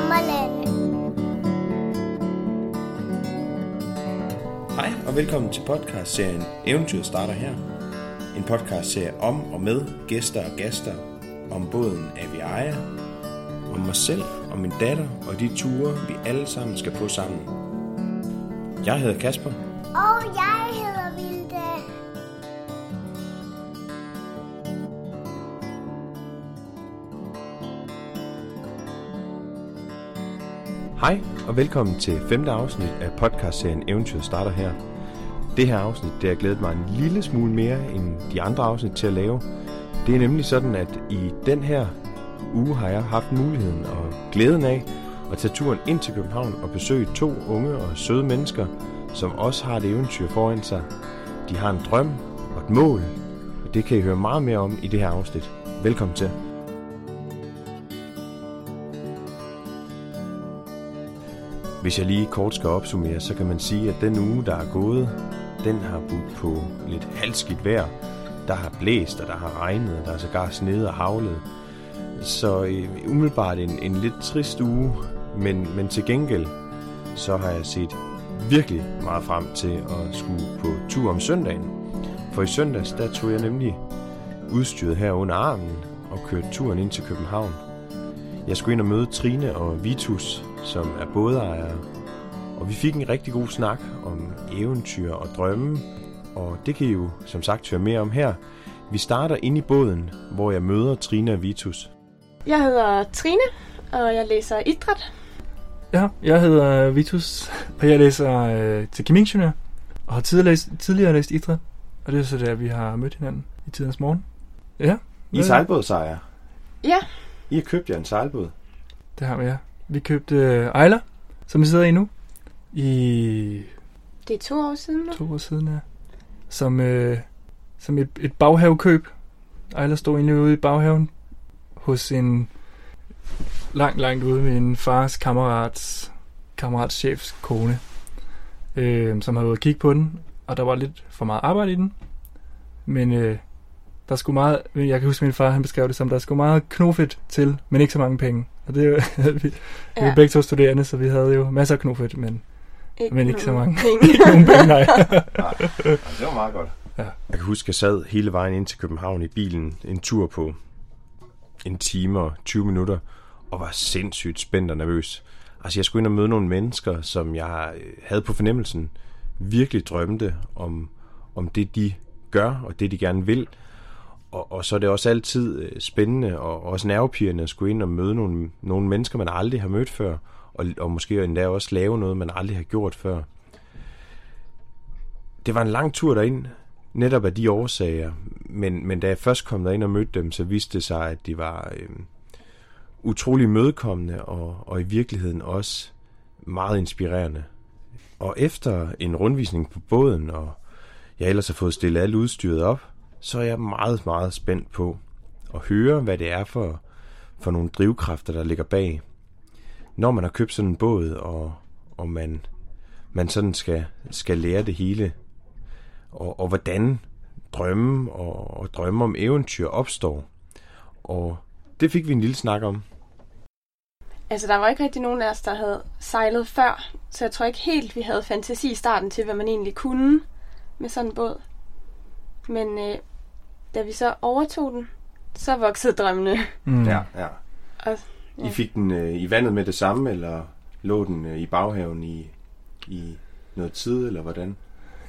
sommerland. Hej og velkommen til podcastserien Eventyr starter her. En podcastserie om og med gæster og gaster om båden Aviaja, om mig selv og min datter og de ture, vi alle sammen skal på sammen. Jeg hedder Kasper, Og jeg Hej og velkommen til femte afsnit af podcastserien Eventyr starter her. Det her afsnit, det har glædet mig en lille smule mere end de andre afsnit til at lave. Det er nemlig sådan, at i den her uge har jeg haft muligheden og glæden af at tage turen ind til København og besøge to unge og søde mennesker, som også har et eventyr foran sig. De har en drøm og et mål, og det kan I høre meget mere om i det her afsnit. Velkommen til. Hvis jeg lige kort skal opsummere, så kan man sige, at den uge, der er gået, den har budt på lidt halskidt vejr. Der har blæst, og der har regnet, og der er sågar sneet og havlet. Så øh, umiddelbart en, en lidt trist uge, men, men til gengæld, så har jeg set virkelig meget frem til at skulle på tur om søndagen. For i søndags, der tog jeg nemlig udstyret her under armen og kørte turen ind til København. Jeg skulle ind og møde Trine og Vitus, som er bådejere. Og vi fik en rigtig god snak om eventyr og drømme, og det kan I jo som sagt høre mere om her. Vi starter inde i båden, hvor jeg møder Trine og Vitus. Jeg hedder Trine, og jeg læser idræt. Ja, jeg hedder Vitus, og jeg læser øh, til kemiingeniør, og har tidligere læst, tidligere læst idræt, og det er så der, vi har mødt hinanden i tidens morgen. Ja, I er sejlbådsejere. Ja, I har købt jer en sejlbåd. det har vi, ja. Vi købte øh, Ejler, som vi sidder i nu, i det er to år siden nu. to år siden, ja. Som, øh, som et, et baghavekøb. Ejler stod egentlig ude i baghaven hos en langt, langt ude med en fars kammerats, kammerats chefs kone, øh, som havde været kigge på den, og der var lidt for meget arbejde i den. Men øh, der skulle meget, jeg kan huske min far, han beskrev det som, der skulle meget knofedt til, men ikke så mange penge. Og det vi, vi Ja. er begge to studerende, så vi havde jo masser af knofedt, men Men ikke så mange. penge. ikke nogen penge, nej. det var meget godt. Ja. Jeg kan huske, at jeg sad hele vejen ind til København i bilen, en tur på en time og 20 minutter, og var sindssygt spændt og nervøs. Altså, jeg skulle ind og møde nogle mennesker, som jeg øh, havde på fornemmelsen virkelig drømte om, om det, de gør, og det, de gerne vil. Og, og så er det også altid øh, spændende og også nervepirrende at skulle ind og møde nogle, nogle mennesker, man aldrig har mødt før, og, og måske endda også lave noget, man aldrig har gjort før. Det var en lang tur derind, netop af de årsager, men, men da jeg først kom derind og mødte dem, så viste det sig, at de var øh, utrolig mødekommende og, og i virkeligheden også meget inspirerende. Og efter en rundvisning på båden, og jeg ellers har fået stillet alt udstyret op, så er jeg meget, meget spændt på at høre, hvad det er for, for nogle drivkræfter, der ligger bag. Når man har købt sådan en båd, og, og man, man sådan skal, skal lære det hele, og, og hvordan drømme og, og drømme om eventyr opstår. Og det fik vi en lille snak om. Altså, der var ikke rigtig nogen af os, der havde sejlet før, så jeg tror ikke helt, vi havde fantasi i starten til, hvad man egentlig kunne med sådan en båd. Men øh, da vi så overtog den, så voksede drømmene. Mm. ja. Og, I fik den øh, i vandet med det samme, eller lå den øh, i baghaven i, i noget tid, eller hvordan?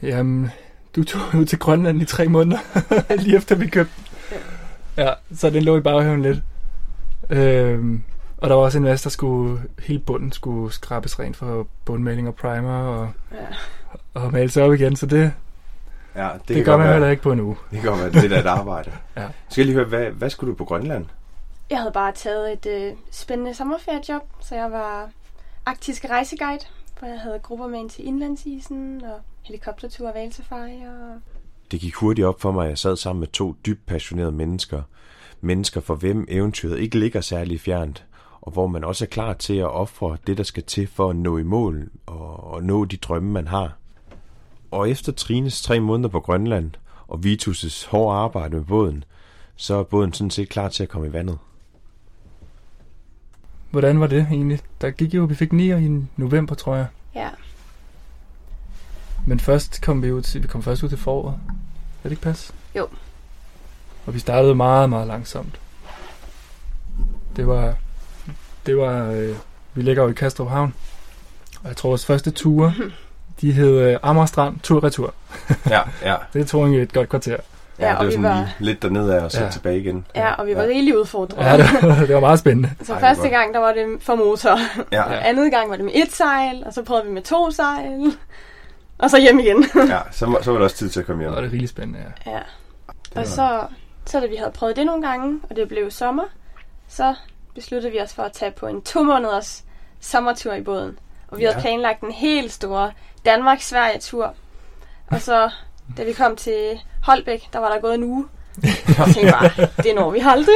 Jamen, du tog ud til Grønland i tre måneder, lige efter vi købte den. Ja, så den lå i baghaven lidt. Øhm, og der var også en masse, der skulle, hele bunden skulle skrabes rent for bundmaling og primer og, ja. og male sig op igen, så det, Ja, det, det gør man heller ikke på en uge. Det kan godt være lidt af et arbejde. Ja. Skal jeg lige høre, hvad, hvad skulle du på Grønland? Jeg havde bare taget et øh, spændende sommerferiejob, så jeg var arktisk rejseguide, hvor jeg havde grupper med ind til indlandsisen og helikoptertur og valsafari. Og... Det gik hurtigt op for mig, at jeg sad sammen med to dybt passionerede mennesker. Mennesker, for hvem eventyret ikke ligger særlig fjernt, og hvor man også er klar til at ofre det, der skal til for at nå i mål og, og nå de drømme, man har. Og efter Trines tre måneder på Grønland og Vitus' hårde arbejde med båden, så er båden sådan set klar til at komme i vandet. hvordan var det egentlig? Der gik jo, vi fik 9 i november, tror jeg. Ja. Men først kom vi jo til, vi kom først ud til foråret. Er det ikke pas? Jo. Og vi startede meget, meget langsomt. Det var, det var, øh, vi ligger jo i Kastrup Havn. Og jeg tror, vores første ture, de hed øh, Amagerstrand tur-retur. Ja, ja. Det tog egentlig et godt kvarter. Ja, Ja, det og var vi sådan var- lige lidt dernede af og så Ja. tilbage igen. Ja, og vi var rigeligt udfordret. Ja, det, var- det var meget spændende. Så Ej, det første gang, der var det for motor. Ja, Ja. Andet gang var det med et sejl, og så prøvede vi med to sejl. Og så hjem igen. ja så, var- så var det også tid til at komme hjem. var det rigtig spændende, ja. Ja. Og så, så da vi havde prøvet det nogle gange, og det blev sommer, så besluttede vi os for at tage på en to måneders sommertur i båden. Og vi Ja. havde planlagt en helt store Danmark-Sverige-tur. Og så, da vi kom til Holbæk, der var der gået en uge. Jeg tænkte bare, det når vi aldrig.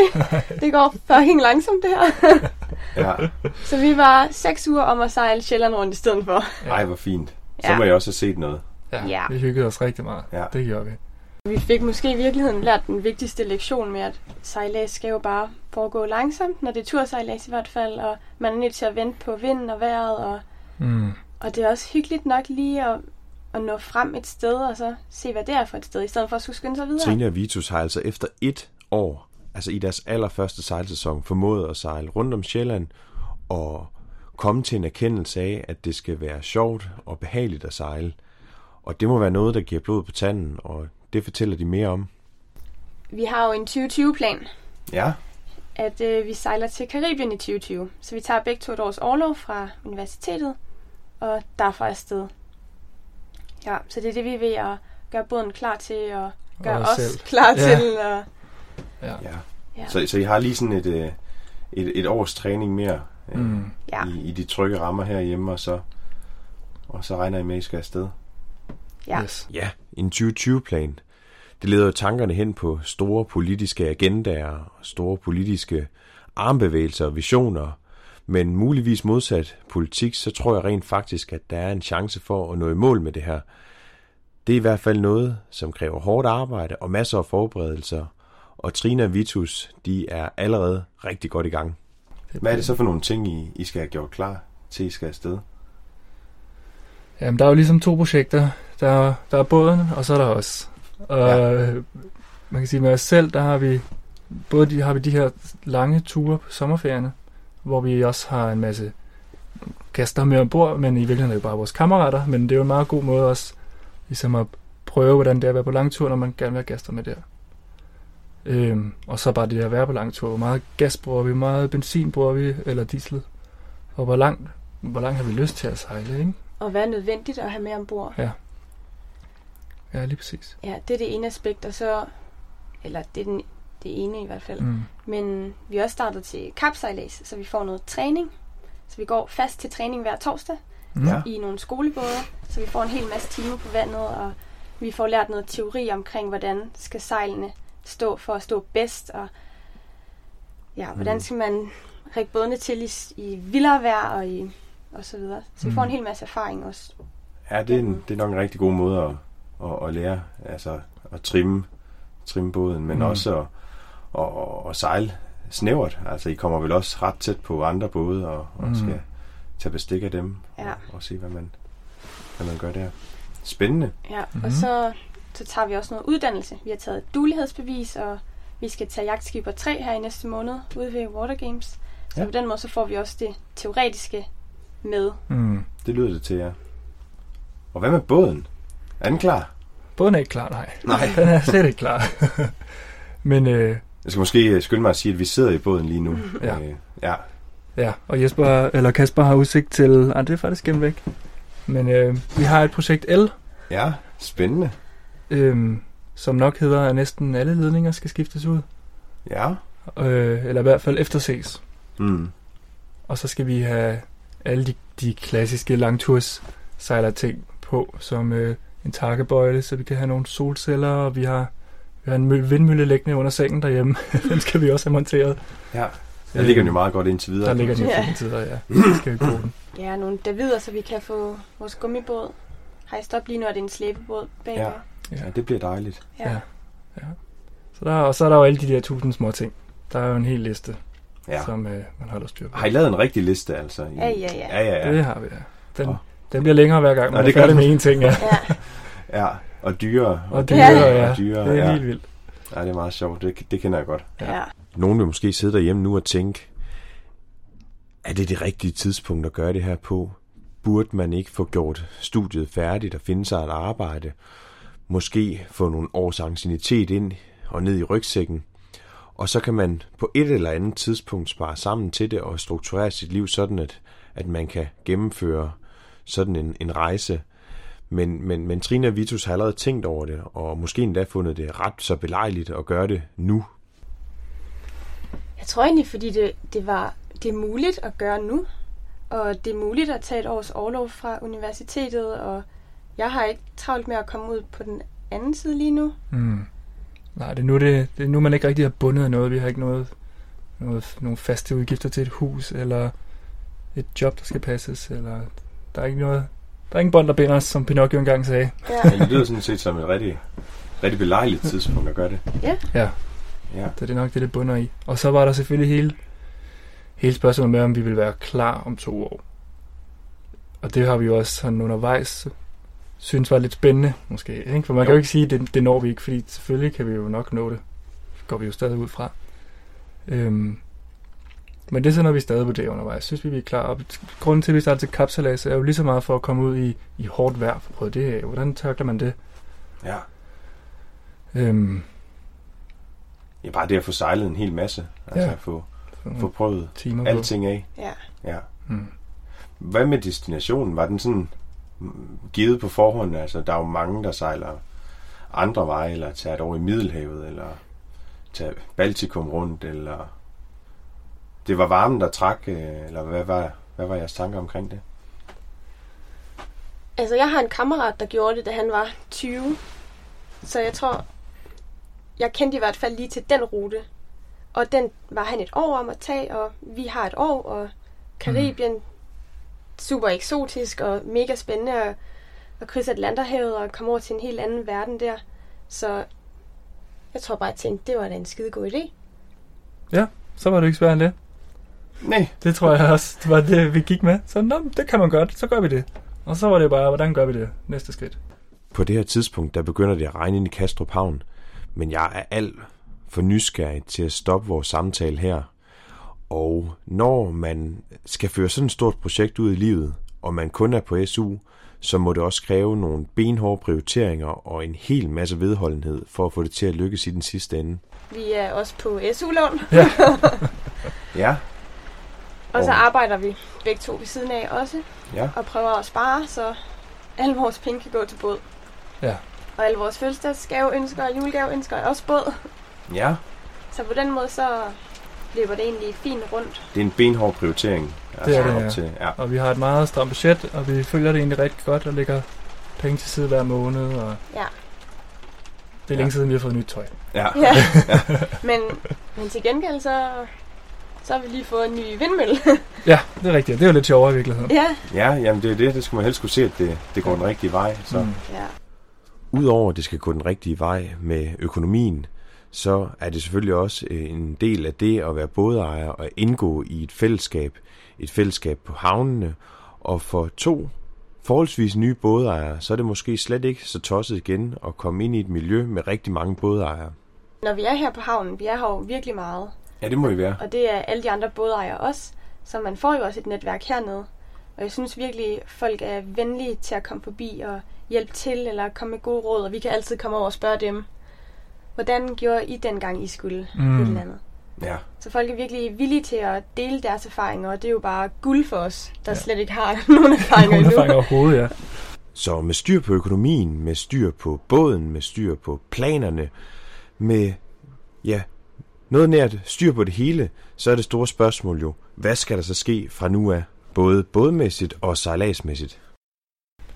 Det går fucking langsomt det her. Ja, Så vi var seks uger om at sejle Sjælland rundt i stedet for. ej, hvor fint. Så Ja. må jeg også have set noget. Ja, Ja. vi hyggede os rigtig meget. Ja. Det gjorde vi. Vi fik måske i virkeligheden lært den vigtigste lektion med, at sejlads skal jo bare foregå langsomt, når det er tursejlads i hvert fald, og man er nødt til at vente på vinden og vejret, og, Mm. Og det er også hyggeligt nok lige at, at nå frem et sted, og så se, hvad det er for et sted, i stedet for at skulle skynde sig videre. Trine og Vitus har altså efter et år, altså i deres allerførste sejlsæson, formået at sejle rundt om Sjælland og komme til en erkendelse af, at det skal være sjovt og behageligt at sejle. Og det må være noget, der giver blod på tanden, og det fortæller de mere om. Vi har jo en 2020-plan, Ja, at øh, vi sejler til Karibien i 2020, så vi tager begge to et års overlov fra universitetet, og derfra afsted. Ja, så det er det, vi er ved at gøre båden klar til, og gøre Og os selv. klar Ja. til, og Ja. ja. Ja. Så, så I har lige sådan et, øh, et, et års træning mere øh, Mm. I, i de trygge rammer herhjemme, og så, og så regner I med, at I skal afsted. Ja. Yes. Ja, en 2020-plan. Det leder jo tankerne hen på store politiske agendaer, store politiske armbevægelser og visioner. Men muligvis modsat politik, så tror jeg rent faktisk, at der er en chance for at nå i mål med det her. Det er i hvert fald noget, som kræver hårdt arbejde og masser af forberedelser. Og Trina og Vitus, de er allerede rigtig godt i gang. Hvad er det så for nogle ting, I, I skal have gjort klar til, I skal afsted? Jamen, der er jo ligesom to projekter. Der, er- der er båden, og så er der os. Og ja. man kan sige, med os selv, der har vi både de, har vi de her lange ture på sommerferierne, hvor vi også har en masse gæster med ombord, men i virkeligheden er det bare vores kammerater, men det er jo en meget god måde også ligesom at prøve, hvordan det er at være på langtur, når man gerne vil have gæster med der. Øhm, og så bare det at være på langtur. Hvor meget gas bruger vi, hvor meget benzin bruger vi, eller diesel, og hvor langt, hvor langt har vi lyst til at sejle, ikke? og hvad er nødvendigt at have med ombord. Ja, lige præcis. Ja, det er det ene aspekt, og så, eller det er den, det ene i hvert fald. Mm. Men vi er også startet til kapsejlads, så vi får noget træning. Så vi går fast til træning hver torsdag Mm. Ja. i nogle skolebåde, så vi får en hel masse timer på vandet, og vi får lært noget teori omkring, hvordan skal sejlene stå for at stå bedst, og ja, hvordan Mm. skal man række bådene til i, i vildere vejr og, i, og så videre. Så vi får Mm. en hel masse erfaring også. Ja, det er, en, det er nok en rigtig god måde at, at, at lære, altså at trimme, trimme båden, men mm. også at, at, at sejle snævert. Altså, I kommer vel også ret tæt på andre både og, og Mm. mm. skal tage bestik af dem Ja. og, og se, hvad man, hvad man gør der. Spændende. Ja. Mhm. og så, så tager vi også noget uddannelse. Vi har taget et dulighedsbevis, og vi skal tage jagtskipper 3 her i næste måned ude ved Water Games. Så Ja. på den måde så får vi også det teoretiske med. Mm. Det lyder det til jer. Og hvad med båden? Er den klar? Båden er ikke klar, nej. Nej. Den er slet ikke klar. Men øh, Jeg skal måske øh, skynde mig at sige, at vi sidder i båden lige nu. Ja. Øh, ja. ja, og Jesper, eller Kasper har udsigt til... Ah, det er faktisk gemt væk. Men øh, vi har et projekt L, ja, spændende. øh, som nok hedder, at næsten alle ledninger skal skiftes ud. Ja. Øh, eller i hvert fald efterses. Mm. Og så skal vi have alle de, de klassiske langturs ting på, som øh, en takkebøjle, så vi kan have nogle solceller, og vi har, vi har en mø- vindmølle liggende under sengen derhjemme. den skal vi også have monteret. Ja. Der ligger den jo meget godt indtil videre. Der ligger den jo Ja. fint tider, ja. Så skal vi bruge den. Ja, nogle Davider, så vi kan få vores gummibåd hejst op lige nu, er det en slæbebåd bagved. Ja. Ja, det bliver dejligt. ja. Ja. Så der, og så er der jo alle de der tusind små ting. Der er jo en hel liste. Ja. som øh, man holder styr på. Har I lavet en rigtig liste, altså? I... Ja, ja, ja. Ja, ja, ja. Det har vi, ja. Den, Åh. den bliver længere hver gang, Nå, man det er gør færdig med en ting, ja. ja. Ja. Og dyre. Og dyrere, ja. Og dyrere, det er ja. helt vildt. Ja, det er meget sjovt. Det, det kender jeg godt. ja. Nogen vil måske sidde derhjemme nu og tænke, er det det rigtige tidspunkt at gøre det her på? Burde man ikke få gjort studiet færdigt og finde sig et arbejde? Måske få nogle års ancienitet ind og ned i rygsækken? Og så kan man på et eller andet tidspunkt spare sammen til det og strukturere sit liv sådan, at, at man kan gennemføre sådan en, en rejse. Men, men, men Trina Vitus har allerede tænkt over det, og måske endda fundet det ret så belejligt at gøre det nu, Jeg tror egentlig, fordi det, det, var, det er muligt at gøre nu. Og det er muligt at tage et års overlov fra universitetet, og jeg har ikke travlt med at komme ud på den anden side lige nu. Mm. Nej, det er, nu, det, det er nu, man ikke rigtig har bundet af noget. Vi har ikke noget, noget, nogle faste udgifter til et hus, eller et job, der skal passes, eller der er ikke noget... Der er ingen bånd, der binder os, som Pinocchio engang sagde. Ja, det lyder sådan set som et rigtig, rigtig belejligt tidspunkt at gøre det. ja. Ja, Ja. det er nok det, det bunder i. Og så var der selvfølgelig hele, hele spørgsmålet med, om vi vil være klar om to år. Og det har vi jo også sådan undervejs synes var lidt spændende, måske. Ikke? For man jo. kan Jo. jo ikke sige, at det, det når vi ikke, fordi selvfølgelig kan vi jo nok nå det. Går vi jo stadig ud fra. Øhm, men det er sådan noget, vi stadig vurderer undervejs. Synes vi, vi er klar. Og grunden til, at vi starter til kapsalas, er jo lige så meget for at komme ud i, i hårdt vejr. For prøve det af. Hvordan takler man det? ja. Øhm, Ja, bare det at få sejlet en hel masse. Altså Ja. at få, få prøvet timer alting af. ja. Ja. Mm. Hvad med destinationen? Var den sådan givet på forhånd? Altså, der er jo mange, der sejler andre veje, eller tager over i Middelhavet, eller tager Baltikum rundt, eller... Det var varmen, der trak, øh, eller hvad var, hvad var jeres tanker omkring det? Altså, jeg har en kammerat, der gjorde det, da han var 20. Så jeg tror, jeg kendte i hvert fald lige til den rute. Og den var han et år om at tage, og vi har et år, og Karibien, mm. super eksotisk og mega spændende at, at krydse Atlanterhavet og komme over til en helt anden verden der. Så jeg tror bare, jeg tænkte, det var da en skide god idé. Så var det ikke sværere end det. Nej. Det tror jeg også, det var det, vi gik med. Så Nå, det kan man godt, så gør vi det. Og så var det bare, hvordan gør vi det næste skridt? På det her tidspunkt, der begynder det at regne ind i Kastrup Havn, men jeg er alt for nysgerrig til at stoppe vores samtale her. Og når man skal føre sådan et stort projekt ud i livet, og man kun er på SU, så må det også kræve nogle benhårde prioriteringer og en hel masse vedholdenhed for at få det til at lykkes i den sidste ende. Vi er også på SU-lån, Ja, og så arbejder vi begge to ved siden af også, ja, og prøver at spare, så alle vores penge kan gå til båd. Ja. Og alle vores fødselsdagsgaveønsker og julegaveønsker er også båd. ja. Så på den måde, så løber det egentlig fint rundt. Det er en benhård prioritering. Det er det, op ja. til. Ja. Og vi har et meget stramt budget, og vi følger det egentlig rigtig godt, og lægger penge til side hver måned, og Ja. det er længe Ja. siden, vi har fået nyt tøj. Ja. ja. men, men til gengæld, så, så har vi lige fået en ny vindmølle. Ja, det er rigtigt. Det er jo lidt sjovere i virkeligheden. ja. ja, jamen det er det. Det skal man helst kunne se, at det, det går den rigtige vej. Så. Mm. ja. Udover at det skal gå den rigtige vej med økonomien, så er det selvfølgelig også øh, en del af det at være bådejer og indgå i et fællesskab, et fællesskab på havnene. Og for to forholdsvis nye bådejere, så er det måske slet ikke så tosset igen at komme ind i et miljø med rigtig mange bådejere. Når vi er her på havnen, vi er her jo virkelig meget. Ja, det må I være. Og det er alle de andre bådejere også. Så man får jo også et netværk hernede. Og jeg synes virkelig, folk er venlige til at komme forbi og hjælpe til, eller komme med gode råd. Og vi kan altid komme over og spørge dem, hvordan gjorde I dengang, I skulle Mm. et eller andet. Ja, Så folk er virkelig villige til at dele deres erfaringer, og det er jo bare guld for os, der Ja. slet ikke har nogen erfaringer Nogen endnu. erfaring overhovedet, ja. Så med styr på økonomien, med styr på båden, med styr på planerne, med, ja, noget nært styr på det hele, så er det store spørgsmål jo, hvad skal der så ske fra nu af, både bådmæssigt og sejladsmæssigt?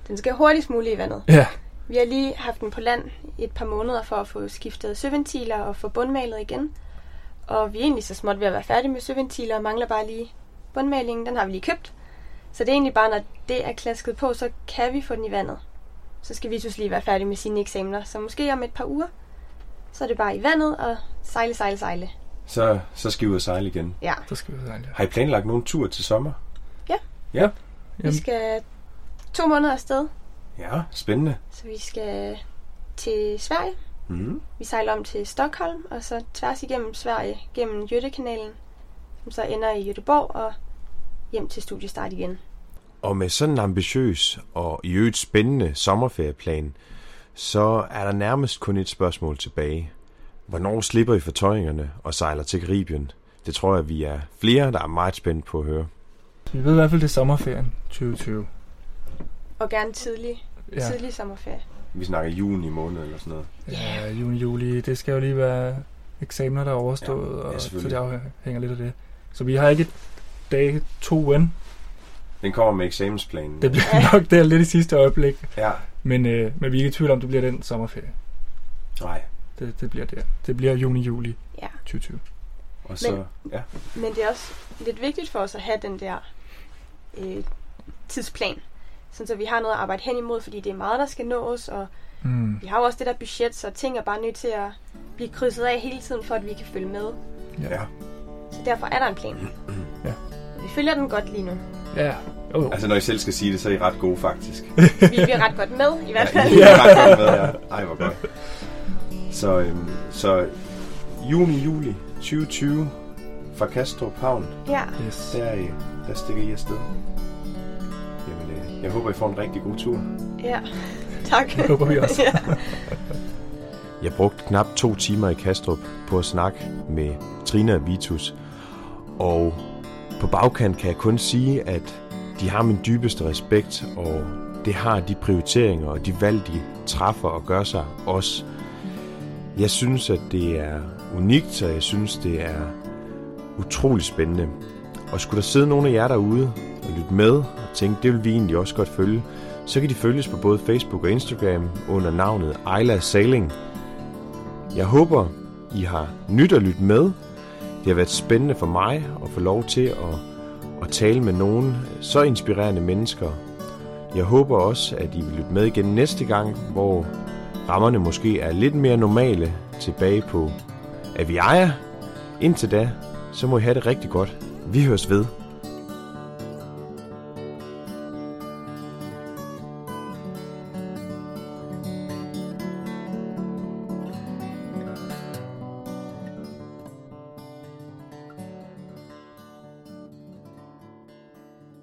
Den skal hurtigst muligt i vandet. Ja, Vi har lige haft den på land i et par måneder for at få skiftet søventiler og få bundmalet igen. Og vi er egentlig så småt ved at være færdige med søventiler og mangler bare lige bundmalingen. Den har vi lige købt. Så det er egentlig bare, når det er klasket på, så kan vi få den i vandet. Så skal Vitus lige være færdig med sine eksamener. Så måske om et par uger, så er det bare i vandet og sejle, sejle, sejle. så, så skal I ud og sejle igen. Ja, Så skal vi sejle. Har I planlagt nogen tur til sommer? Ja. Ja? vi Jamen. skal to måneder afsted, Ja, spændende. så vi skal til Sverige. Mm. Vi sejler om til Stockholm, og så tværs igennem Sverige, gennem Jøttekanalen, som så ender i Göteborg og hjem til studiestart igen. Og med sådan en ambitiøs og i øvrigt spændende sommerferieplan, så er der nærmest kun et spørgsmål tilbage. Hvornår slipper I fortøjningerne og sejler til Karibien? Det tror jeg, vi er flere, der er meget spændt på at høre. Vi ved i hvert fald, det er sommerferien 2020. Og gerne tidlig, Ja, tidlig sommerferie. Vi snakker juni måned eller sådan noget. ja juni, juli. Det skal jo lige være eksamener, der er overstået, Ja, ja, og, så det afhænger lidt af det. Så vi har ikke dag to end. Den kommer med eksamensplanen. Det bliver nok der lidt i sidste øjeblik. Ja. Men, øh, men vi er ikke i tvivl om, det bliver den sommerferie. Nej. Det, det bliver det. Det bliver juni-juli Ja. 2020. Og så, Men- ja. Men det er også lidt vigtigt for os at have den der øh, tidsplan. Sådan så vi har noget at arbejde hen imod, fordi det er meget, der skal nås, og Mm. vi har jo også det der budget, så ting er bare nødt til at blive krydset af hele tiden, for at vi kan følge med. ja. Så derfor er der en plan. Ja. Vi følger den godt lige nu. Ja. Oh, oh. Altså, når I selv skal sige det, så er I ret gode, faktisk. Vi bliver ret godt med, i hvert fald. Ja, I er ret godt med, ja. Ej, hvor godt. Så, øhm, så juni, juli 2020 fra Kastrup Havn, Ja, Yes. der, der stikker I afsted. Jamen, øh, jeg håber, I får en rigtig god tur. ja. Tak. Det håber vi også. ja. Jeg brugte knap to timer i Kastrup på at snakke med Trina og Vitus. Og på bagkant kan jeg kun sige, at de har min dybeste respekt, og det har de prioriteringer og de valg, de træffer og gør sig også. Jeg synes, at det er unikt, og jeg synes, det er utrolig spændende. Og skulle der sidde nogen af jer derude og lytte med og tænke, det vil vi egentlig også godt følge, så kan de følges på både Facebook og Instagram under navnet Ejla Sailing. Jeg håber, I har nyt at lytte med. Det har været spændende for mig at få lov til at, at tale med nogle så inspirerende mennesker. Jeg håber også, at I vil lytte med igen næste gang, hvor rammerne måske er lidt mere normale tilbage på Aviaja. Indtil da, så må I have det rigtig godt. Vi høres ved.